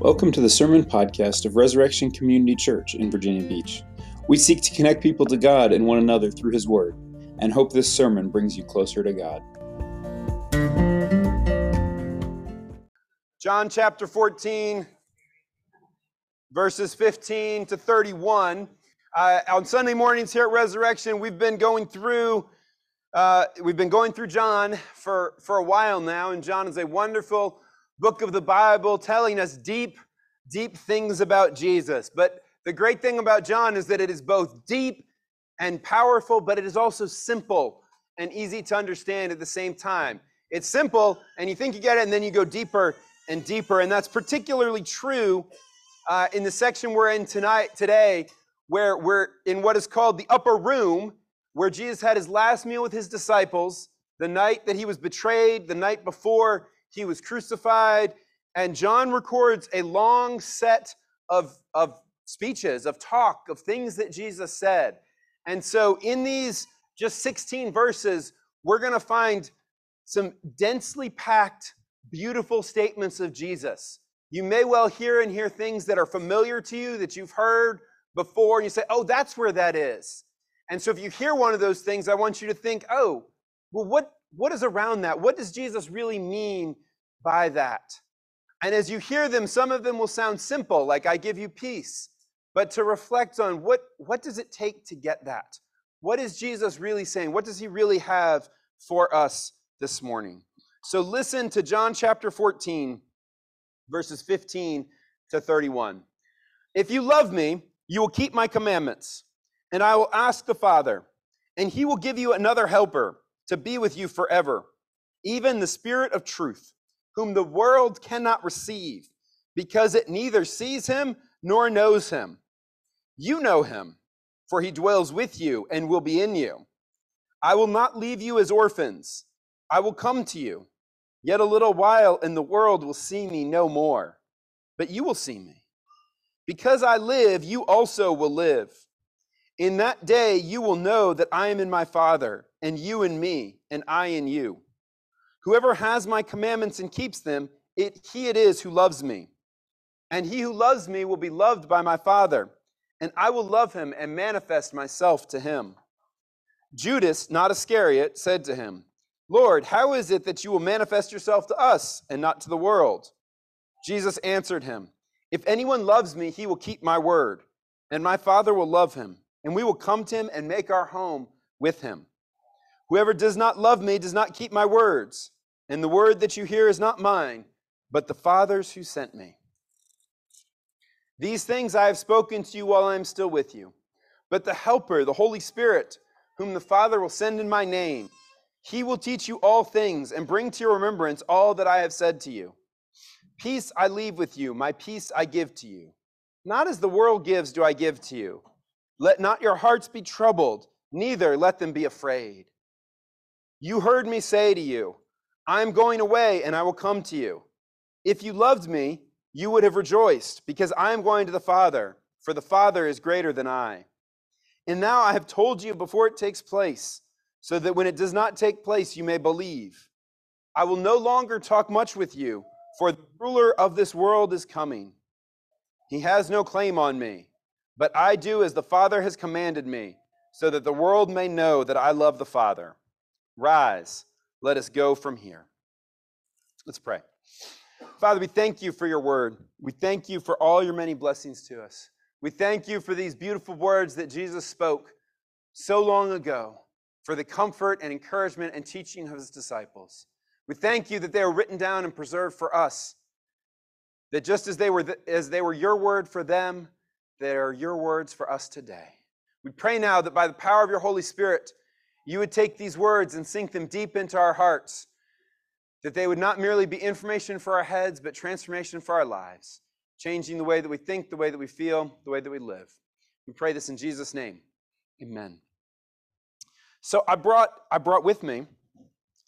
Welcome to the Sermon Podcast of Resurrection Community Church in Virginia Beach. We seek to connect people to God and one another through His Word, and hope this sermon brings you closer to God. John chapter 14, verses 15 to 31. Uh, on Sunday mornings here at Resurrection, we've been going through uh, we've been going through John for, for a while now, and John is a wonderful book of the Bible telling us deep, deep things about Jesus. But the great thing about John is that it is both deep and powerful, but it is also simple and easy to understand at the same time. It's simple, and you think you get it, and then you go deeper and deeper. And that's particularly true uh, in the section we're in tonight, today, where we're in what is called the upper room where Jesus had his last meal with his disciples, the night that he was betrayed, the night before he was crucified. And John records a long set of, of speeches, of talk, of things that Jesus said. And so in these just 16 verses, we're going to find some densely packed, beautiful statements of Jesus. You may well hear and hear things that are familiar to you that you've heard before, and you say, oh, that's where that is. And so if you hear one of those things, I want you to think, oh, well, what, what is around that? What does Jesus really mean by that? And as you hear them, some of them will sound simple, like I give you peace. But to reflect on what, what does it take to get that? What is Jesus really saying? What does he really have for us this morning? So listen to John chapter 14, verses 15 to 31. If you love me, you will keep my commandments. And I will ask the Father, and he will give you another helper to be with you forever, even the Spirit of truth, whom the world cannot receive, because it neither sees him nor knows him. You know him, for he dwells with you and will be in you. I will not leave you as orphans, I will come to you. Yet a little while, and the world will see me no more, but you will see me. Because I live, you also will live. In that day you will know that I am in my Father, and you in me, and I in you. Whoever has my commandments and keeps them, it, he it is who loves me. And he who loves me will be loved by my Father, and I will love him and manifest myself to him. Judas, not Iscariot, said to him, Lord, how is it that you will manifest yourself to us and not to the world? Jesus answered him, If anyone loves me, he will keep my word, and my Father will love him and we will come to him and make our home with him. Whoever does not love me does not keep my words, and the word that you hear is not mine, but the Father's who sent me. These things I have spoken to you while I am still with you. But the Helper, the Holy Spirit, whom the Father will send in my name, he will teach you all things and bring to your remembrance all that I have said to you. Peace I leave with you, my peace I give to you. Not as the world gives, do I give to you. Let not your hearts be troubled, neither let them be afraid. You heard me say to you, I am going away and I will come to you. If you loved me, you would have rejoiced, because I am going to the Father, for the Father is greater than I. And now I have told you before it takes place, so that when it does not take place, you may believe. I will no longer talk much with you, for the ruler of this world is coming. He has no claim on me but I do as the Father has commanded me, so that the world may know that I love the Father. Rise, let us go from here. Let's pray. Father, we thank you for your word. We thank you for all your many blessings to us. We thank you for these beautiful words that Jesus spoke so long ago for the comfort and encouragement and teaching of his disciples. We thank you that they are written down and preserved for us. That just as they were, as they were your word for them, that are your words for us today. We pray now that by the power of your Holy Spirit, you would take these words and sink them deep into our hearts, that they would not merely be information for our heads, but transformation for our lives, changing the way that we think, the way that we feel, the way that we live. We pray this in Jesus' name. Amen. So I brought I brought with me,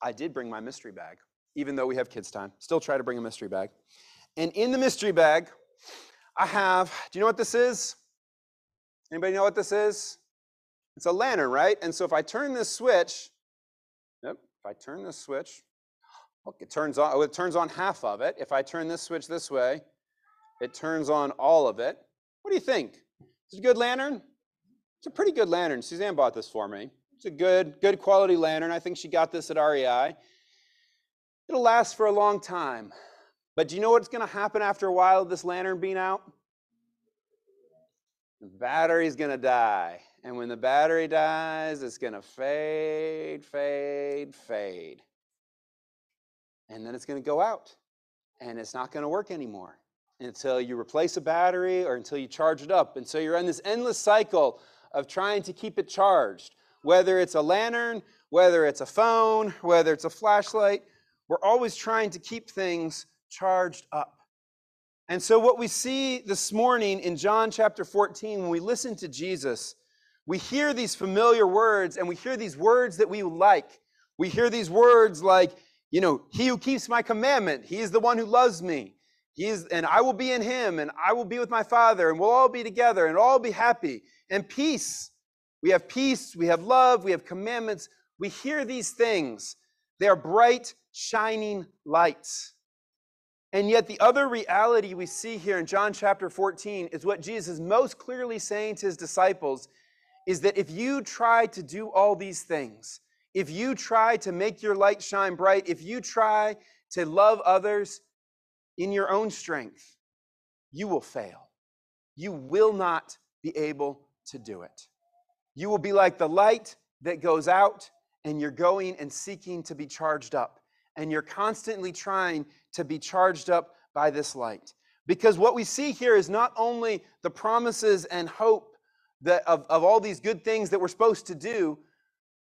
I did bring my mystery bag, even though we have kids' time. Still try to bring a mystery bag. And in the mystery bag, I have, do you know what this is? Anybody know what this is? It's a lantern, right? And so if I turn this switch, yep, if I turn this switch, look, it turns on, oh, it turns on half of it. If I turn this switch this way, it turns on all of it. What do you think? Is it a good lantern? It's a pretty good lantern. Suzanne bought this for me. It's a good, good quality lantern. I think she got this at REI. It'll last for a long time. But do you know what's going to happen after a while of this lantern being out? The battery's going to die. And when the battery dies, it's going to fade, fade, fade. And then it's going to go out. And it's not going to work anymore until you replace a battery or until you charge it up. And so you're in this endless cycle of trying to keep it charged. Whether it's a lantern, whether it's a phone, whether it's a flashlight, we're always trying to keep things charged up. And so, what we see this morning in John chapter 14, when we listen to Jesus, we hear these familiar words and we hear these words that we like. We hear these words like, you know, he who keeps my commandment, he is the one who loves me. He is, and I will be in him, and I will be with my Father, and we'll all be together, and all be happy. And peace. We have peace, we have love, we have commandments. We hear these things. They are bright, shining lights. And yet, the other reality we see here in John chapter 14 is what Jesus is most clearly saying to his disciples is that if you try to do all these things, if you try to make your light shine bright, if you try to love others in your own strength, you will fail. You will not be able to do it. You will be like the light that goes out, and you're going and seeking to be charged up. And you're constantly trying to be charged up by this light. Because what we see here is not only the promises and hope that of, of all these good things that we're supposed to do,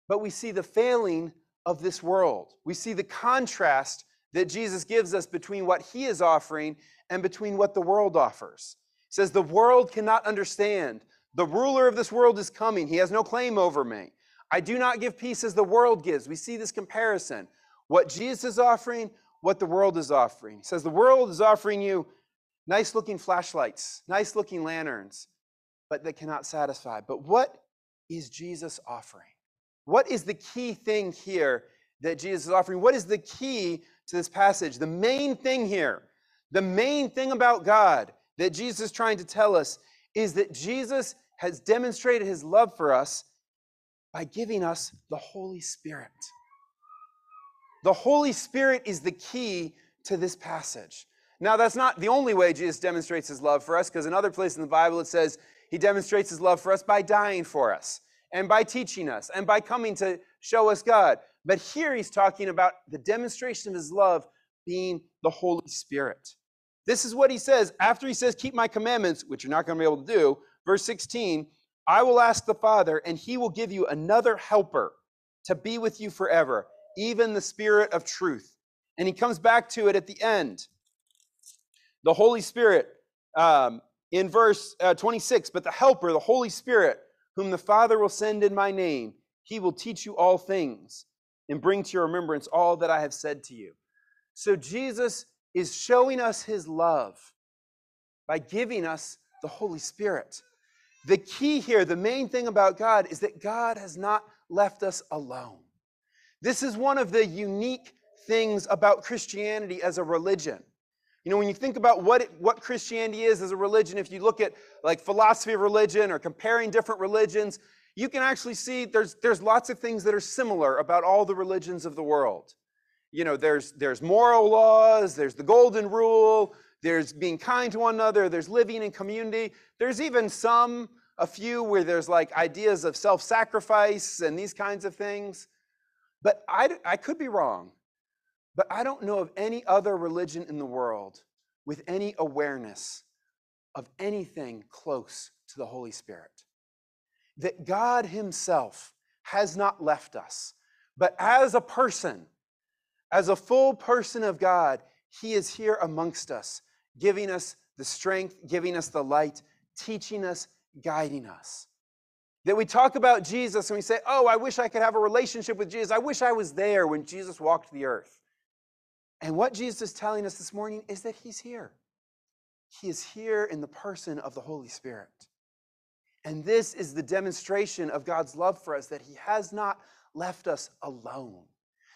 but we see the failing of this world. We see the contrast that Jesus gives us between what he is offering and between what the world offers. He says, The world cannot understand. The ruler of this world is coming. He has no claim over me. I do not give peace as the world gives. We see this comparison. What Jesus is offering, what the world is offering. He says, The world is offering you nice looking flashlights, nice looking lanterns, but they cannot satisfy. But what is Jesus offering? What is the key thing here that Jesus is offering? What is the key to this passage? The main thing here, the main thing about God that Jesus is trying to tell us is that Jesus has demonstrated his love for us by giving us the Holy Spirit. The Holy Spirit is the key to this passage. Now, that's not the only way Jesus demonstrates his love for us, because in other places in the Bible it says he demonstrates his love for us by dying for us, and by teaching us, and by coming to show us God. But here he's talking about the demonstration of his love being the Holy Spirit. This is what he says after he says, Keep my commandments, which you're not going to be able to do. Verse 16, I will ask the Father, and he will give you another helper to be with you forever, even the Spirit of truth. And he comes back to it at the end. The Holy Spirit, um, in verse uh, 26, but the Helper, the Holy Spirit, whom the Father will send in my name, he will teach you all things and bring to your remembrance all that I have said to you. So Jesus is showing us his love by giving us the Holy Spirit. The key here, the main thing about God, is that God has not left us alone. This is one of the unique things about Christianity as a religion. You know, when you think about what, it, what Christianity is as a religion, if you look at like philosophy of religion or comparing different religions, you can actually see there's, there's lots of things that are similar about all the religions of the world. You know, there's, there's moral laws, there's the golden rule, there's being kind to one another, there's living in community. There's even some, a few, where there's like ideas of self sacrifice and these kinds of things. But I, I could be wrong. But I don't know of any other religion in the world with any awareness of anything close to the Holy Spirit. That God Himself has not left us, but as a person, as a full person of God, He is here amongst us, giving us the strength, giving us the light, teaching us, guiding us. That we talk about Jesus and we say, Oh, I wish I could have a relationship with Jesus. I wish I was there when Jesus walked the earth. And what Jesus is telling us this morning is that He's here. He is here in the person of the Holy Spirit. And this is the demonstration of God's love for us that He has not left us alone.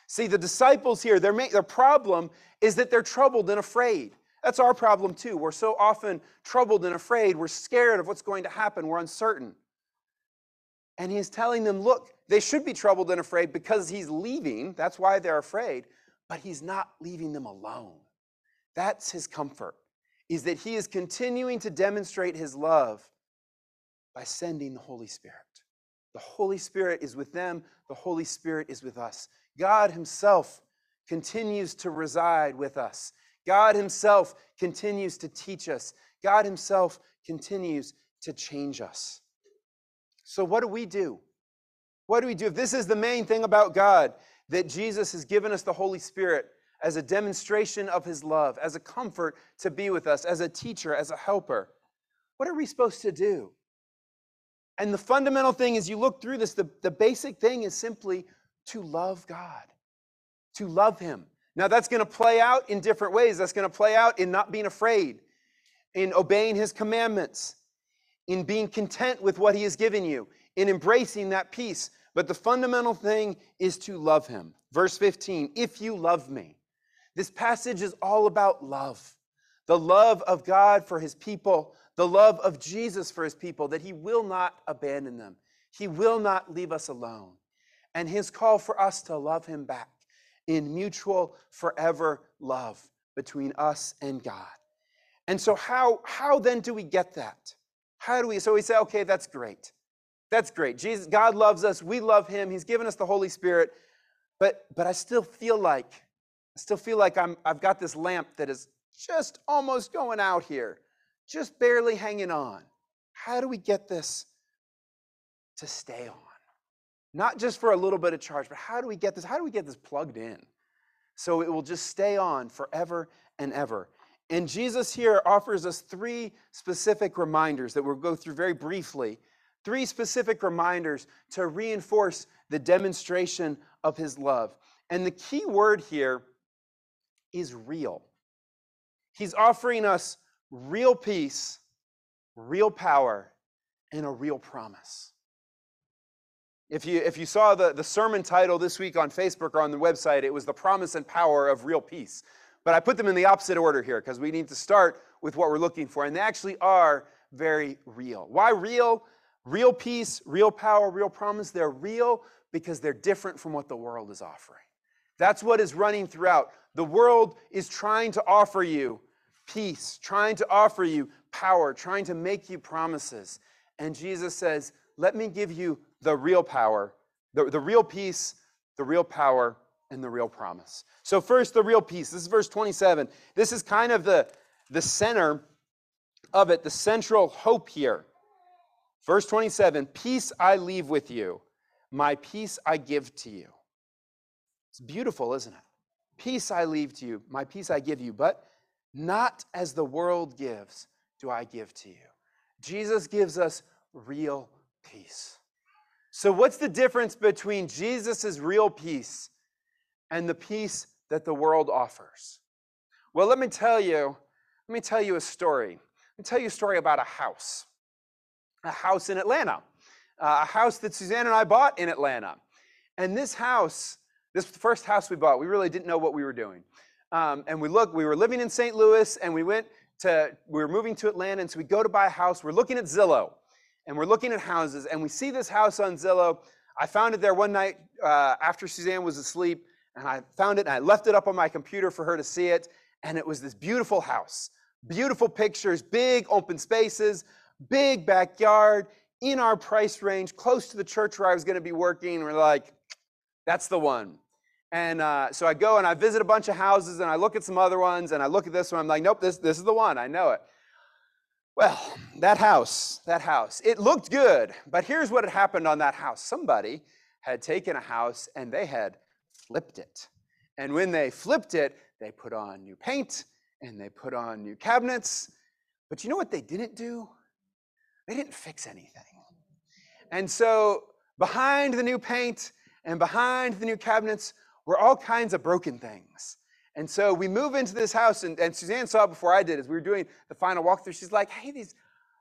See, the disciples here, their, their problem is that they're troubled and afraid. That's our problem too. We're so often troubled and afraid. We're scared of what's going to happen. We're uncertain. And he's telling them, look, they should be troubled and afraid because he's leaving. That's why they're afraid. But he's not leaving them alone. That's his comfort, is that he is continuing to demonstrate his love by sending the Holy Spirit. The Holy Spirit is with them, the Holy Spirit is with us. God himself continues to reside with us. God himself continues to teach us. God himself continues to change us. So, what do we do? What do we do? If this is the main thing about God, that Jesus has given us the Holy Spirit as a demonstration of his love, as a comfort to be with us, as a teacher, as a helper, what are we supposed to do? And the fundamental thing is you look through this, the, the basic thing is simply to love God, to love him. Now, that's going to play out in different ways. That's going to play out in not being afraid, in obeying his commandments, in being content with what he has given you, in embracing that peace. But the fundamental thing is to love him. Verse 15, if you love me. This passage is all about love the love of God for his people, the love of Jesus for his people, that he will not abandon them, he will not leave us alone. And his call for us to love him back in mutual, forever love between us and God. And so, how, how then do we get that? How do we? So we say, okay, that's great. That's great. Jesus, God loves us. We love him. He's given us the Holy Spirit. But, but I still feel like, I still feel like I'm, I've got this lamp that is just almost going out here, just barely hanging on. How do we get this to stay on? Not just for a little bit of charge, but how do we get this? How do we get this plugged in so it will just stay on forever and ever? And Jesus here offers us three specific reminders that we'll go through very briefly. Three specific reminders to reinforce the demonstration of his love. And the key word here is real. He's offering us real peace, real power, and a real promise. If you, if you saw the, the sermon title this week on Facebook or on the website, it was The Promise and Power of Real Peace. But I put them in the opposite order here because we need to start with what we're looking for. And they actually are very real. Why real? Real peace, real power, real promise. They're real because they're different from what the world is offering. That's what is running throughout. The world is trying to offer you peace, trying to offer you power, trying to make you promises. And Jesus says, Let me give you the real power, the, the real peace, the real power, and the real promise. So, first, the real peace. This is verse 27. This is kind of the, the center of it, the central hope here. Verse 27 Peace I leave with you, my peace I give to you. It's beautiful, isn't it? Peace I leave to you, my peace I give you, but not as the world gives, do I give to you. Jesus gives us real peace. So, what's the difference between Jesus' real peace and the peace that the world offers? Well, let me tell you, let me tell you a story. Let me tell you a story about a house, a house in Atlanta, uh, a house that Suzanne and I bought in Atlanta. And this house, this first house we bought, we really didn't know what we were doing. Um, and we looked, we were living in St. Louis and we went to, we were moving to Atlanta. And so we go to buy a house. We're looking at Zillow and we're looking at houses and we see this house on Zillow. I found it there one night uh, after Suzanne was asleep and I found it and I left it up on my computer for her to see it. And it was this beautiful house, beautiful pictures, big open spaces, big backyard in our price range, close to the church where I was going to be working. We're like, that's the one. And uh, so I go and I visit a bunch of houses and I look at some other ones and I look at this one. I'm like, nope, this, this is the one. I know it. Well, that house, that house, it looked good, but here's what had happened on that house. Somebody had taken a house and they had flipped it. And when they flipped it, they put on new paint and they put on new cabinets. But you know what they didn't do? They didn't fix anything. And so behind the new paint and behind the new cabinets were all kinds of broken things. And so we move into this house, and, and Suzanne saw before I did as we were doing the final walkthrough. She's like, hey, these,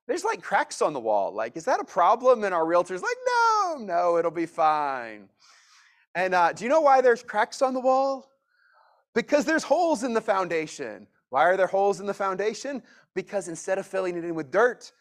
there's like cracks on the wall. Like, is that a problem? And our realtor's like, no, no, it'll be fine. And uh, do you know why there's cracks on the wall? Because there's holes in the foundation. Why are there holes in the foundation? Because instead of filling it in with dirt,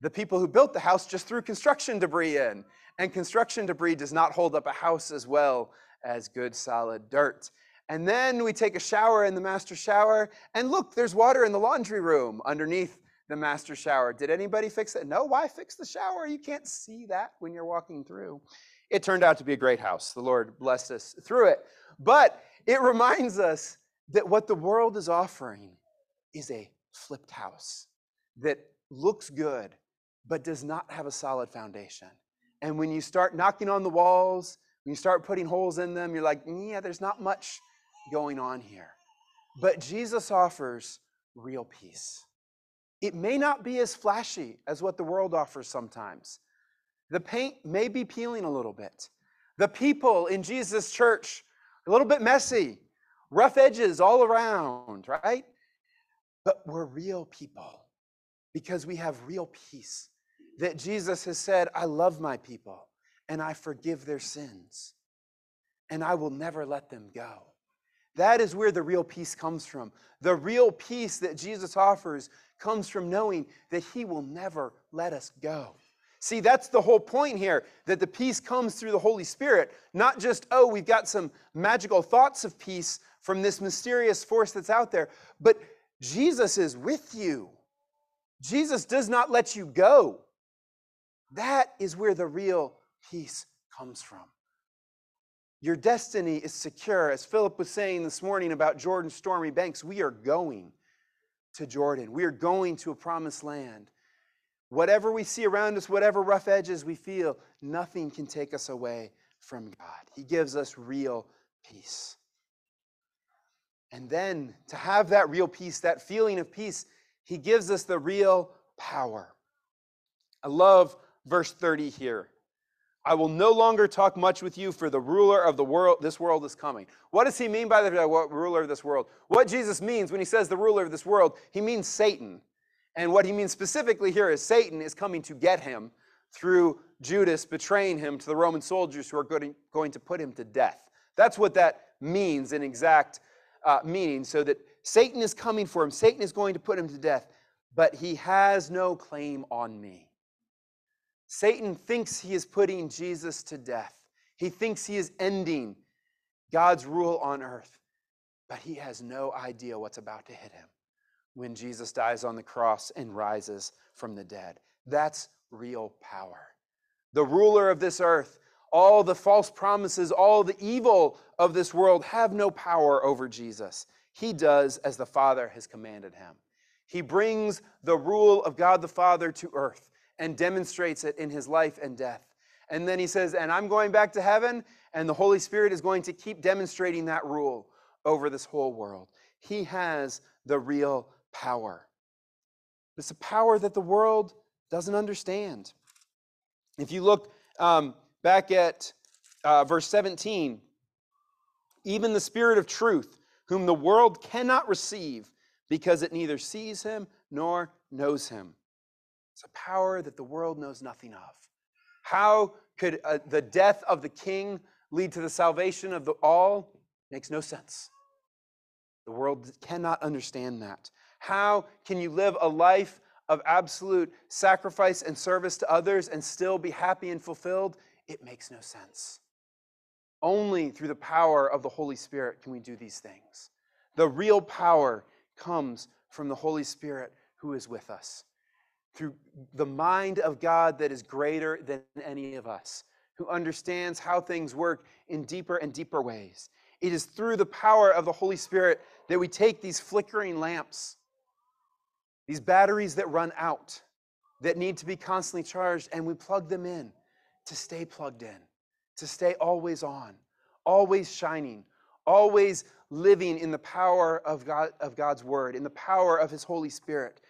the people who built the house just threw construction debris in. And construction debris does not hold up a house as well as good solid dirt. And then we take a shower in the master shower, and look, there's water in the laundry room underneath the master shower. Did anybody fix it? No, why fix the shower? You can't see that when you're walking through. It turned out to be a great house. The Lord blessed us through it. But it reminds us that what the world is offering is a flipped house that looks good, but does not have a solid foundation. And when you start knocking on the walls, when you start putting holes in them, you're like, yeah, there's not much going on here. But Jesus offers real peace. It may not be as flashy as what the world offers sometimes. The paint may be peeling a little bit. The people in Jesus' church, a little bit messy, rough edges all around, right? But we're real people because we have real peace. That Jesus has said, I love my people and I forgive their sins and I will never let them go. That is where the real peace comes from. The real peace that Jesus offers comes from knowing that He will never let us go. See, that's the whole point here that the peace comes through the Holy Spirit, not just, oh, we've got some magical thoughts of peace from this mysterious force that's out there, but Jesus is with you. Jesus does not let you go. That is where the real peace comes from. Your destiny is secure. As Philip was saying this morning about Jordan's stormy banks, we are going to Jordan. We are going to a promised land. Whatever we see around us, whatever rough edges we feel, nothing can take us away from God. He gives us real peace. And then to have that real peace, that feeling of peace, He gives us the real power. I love verse 30 here. I will no longer talk much with you, for the ruler of the world, this world is coming. What does he mean by the ruler of this world? What Jesus means when he says the ruler of this world, he means Satan. And what he means specifically here is Satan is coming to get him through Judas betraying him to the Roman soldiers who are going to put him to death. That's what that means in exact uh, meaning. So that Satan is coming for him, Satan is going to put him to death, but he has no claim on me. Satan thinks he is putting Jesus to death, he thinks he is ending God's rule on earth, but he has no idea what's about to hit him when Jesus dies on the cross and rises from the dead. That's real power. The ruler of this earth, all the false promises, all the evil of this world have no power over Jesus. He does as the Father has commanded him. He brings the rule of God the Father to earth and demonstrates it in his life and death. And then he says, And I'm going back to heaven, and the Holy Spirit is going to keep demonstrating that rule over this whole world. He has the real power. It's a power that the world doesn't understand. If you look um, back at uh, verse 17, even the Spirit of truth, whom the world cannot receive because it neither sees him nor knows him. It's a power that the world knows nothing of. How could uh, the death of the king lead to the salvation of the all? Makes no sense. The world cannot understand that. How can you live a life of absolute sacrifice and service to others and still be happy and fulfilled? It makes no sense. Only through the power of the Holy Spirit can we do these things. The real power comes from the Holy Spirit who is with us, through the mind of God that is greater than any of us, who understands how things work in deeper and deeper ways. It is through the power of the Holy Spirit that we take these flickering lamps these batteries that run out, that need to be constantly charged, and we plug them in to stay plugged in, to stay always on, always shining, always living in the power of, God, of God's Word, in the power of His Holy Spirit,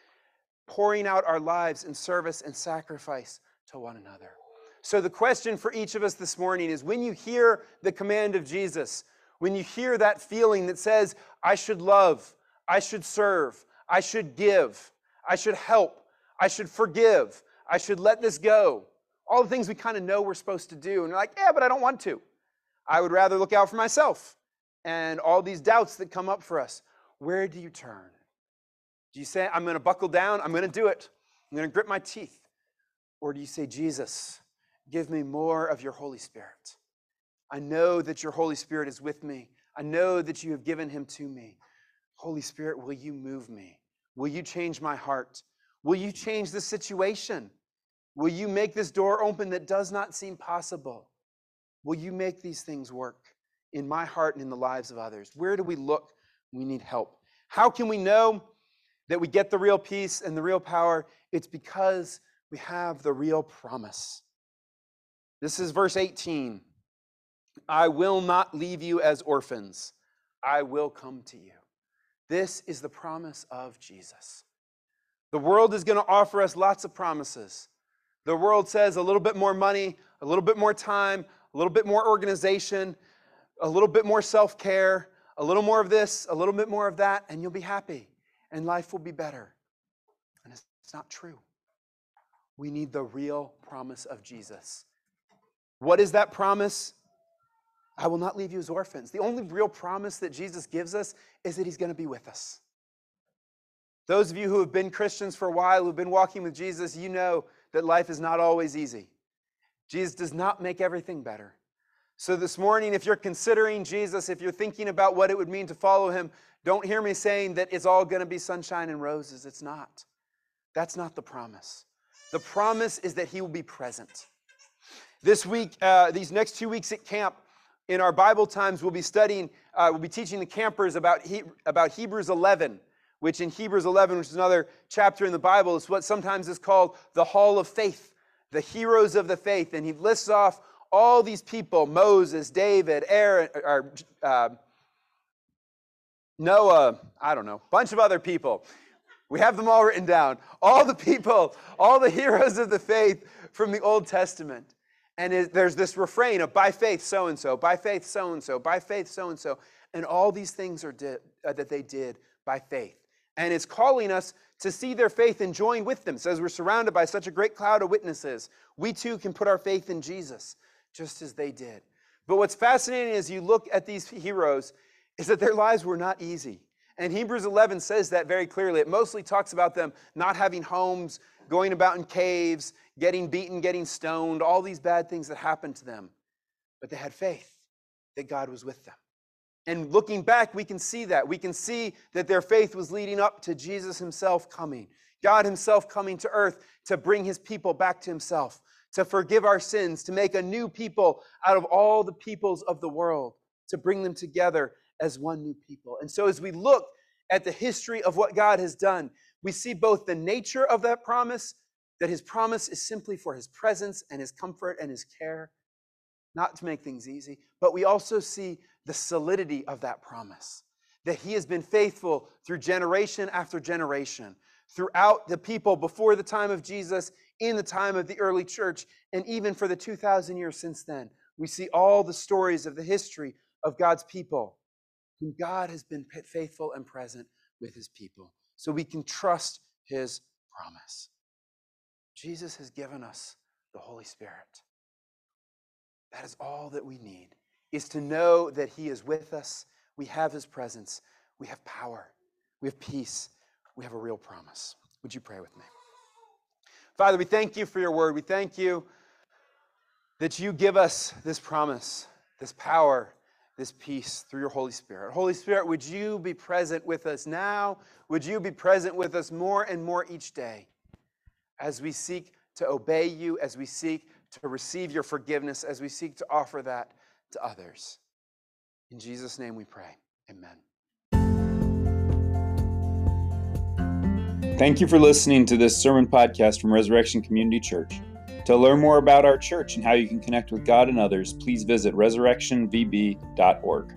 pouring out our lives in service and sacrifice to one another. So, the question for each of us this morning is when you hear the command of Jesus, when you hear that feeling that says, I should love, I should serve, I should give. I should help. I should forgive. I should let this go. All the things we kind of know we're supposed to do. And you're like, yeah, but I don't want to. I would rather look out for myself. And all these doubts that come up for us. Where do you turn? Do you say, I'm going to buckle down, I'm going to do it, I'm going to grip my teeth? Or do you say, Jesus, give me more of your Holy Spirit? I know that your Holy Spirit is with me. I know that you have given him to me. Holy Spirit, will you move me? Will you change my heart? Will you change the situation? Will you make this door open that does not seem possible? Will you make these things work in my heart and in the lives of others? Where do we look? We need help. How can we know that we get the real peace and the real power? It's because we have the real promise. This is verse 18. I will not leave you as orphans. I will come to you. This is the promise of Jesus. The world is going to offer us lots of promises. The world says a little bit more money, a little bit more time, a little bit more organization, a little bit more self care, a little more of this, a little bit more of that, and you'll be happy and life will be better. And it's not true. We need the real promise of Jesus. What is that promise? I will not leave you as orphans. The only real promise that Jesus gives us is that he's going to be with us. Those of you who have been Christians for a while, who've been walking with Jesus, you know that life is not always easy. Jesus does not make everything better. So, this morning, if you're considering Jesus, if you're thinking about what it would mean to follow him, don't hear me saying that it's all going to be sunshine and roses. It's not. That's not the promise. The promise is that he will be present. This week, uh, these next two weeks at camp, in our Bible times, we'll be studying, uh, we'll be teaching the campers about, he, about Hebrews 11, which in Hebrews 11, which is another chapter in the Bible, is what sometimes is called the Hall of Faith, the heroes of the faith. And he lists off all these people Moses, David, Aaron, or, uh, Noah, I don't know, bunch of other people. We have them all written down. All the people, all the heroes of the faith from the Old Testament. And it, there's this refrain of by faith so and so, by faith so and so, by faith so and so. And all these things are di- uh, that they did by faith. And it's calling us to see their faith and join with them. Says we're surrounded by such a great cloud of witnesses. We too can put our faith in Jesus, just as they did. But what's fascinating as you look at these heroes is that their lives were not easy. And Hebrews 11 says that very clearly. It mostly talks about them not having homes, going about in caves, getting beaten, getting stoned, all these bad things that happened to them. But they had faith that God was with them. And looking back, we can see that. We can see that their faith was leading up to Jesus himself coming, God himself coming to earth to bring his people back to himself, to forgive our sins, to make a new people out of all the peoples of the world, to bring them together as one new people. And so as we look at the history of what God has done, we see both the nature of that promise, that his promise is simply for his presence and his comfort and his care, not to make things easy, but we also see the solidity of that promise, that he has been faithful through generation after generation, throughout the people before the time of Jesus, in the time of the early church, and even for the 2,000 years since then. We see all the stories of the history of God's people, whom God has been faithful and present with his people so we can trust his promise. Jesus has given us the Holy Spirit. That is all that we need, is to know that he is with us. We have his presence. We have power. We have peace. We have a real promise. Would you pray with me? Father, we thank you for your word. We thank you that you give us this promise, this power, this peace through your Holy Spirit. Holy Spirit, would you be present with us now? Would you be present with us more and more each day as we seek to obey you, as we seek to receive your forgiveness, as we seek to offer that to others? In Jesus' name we pray. Amen. Thank you for listening to this sermon podcast from Resurrection Community Church. To learn more about our church and how you can connect with God and others, please visit resurrectionvb.org.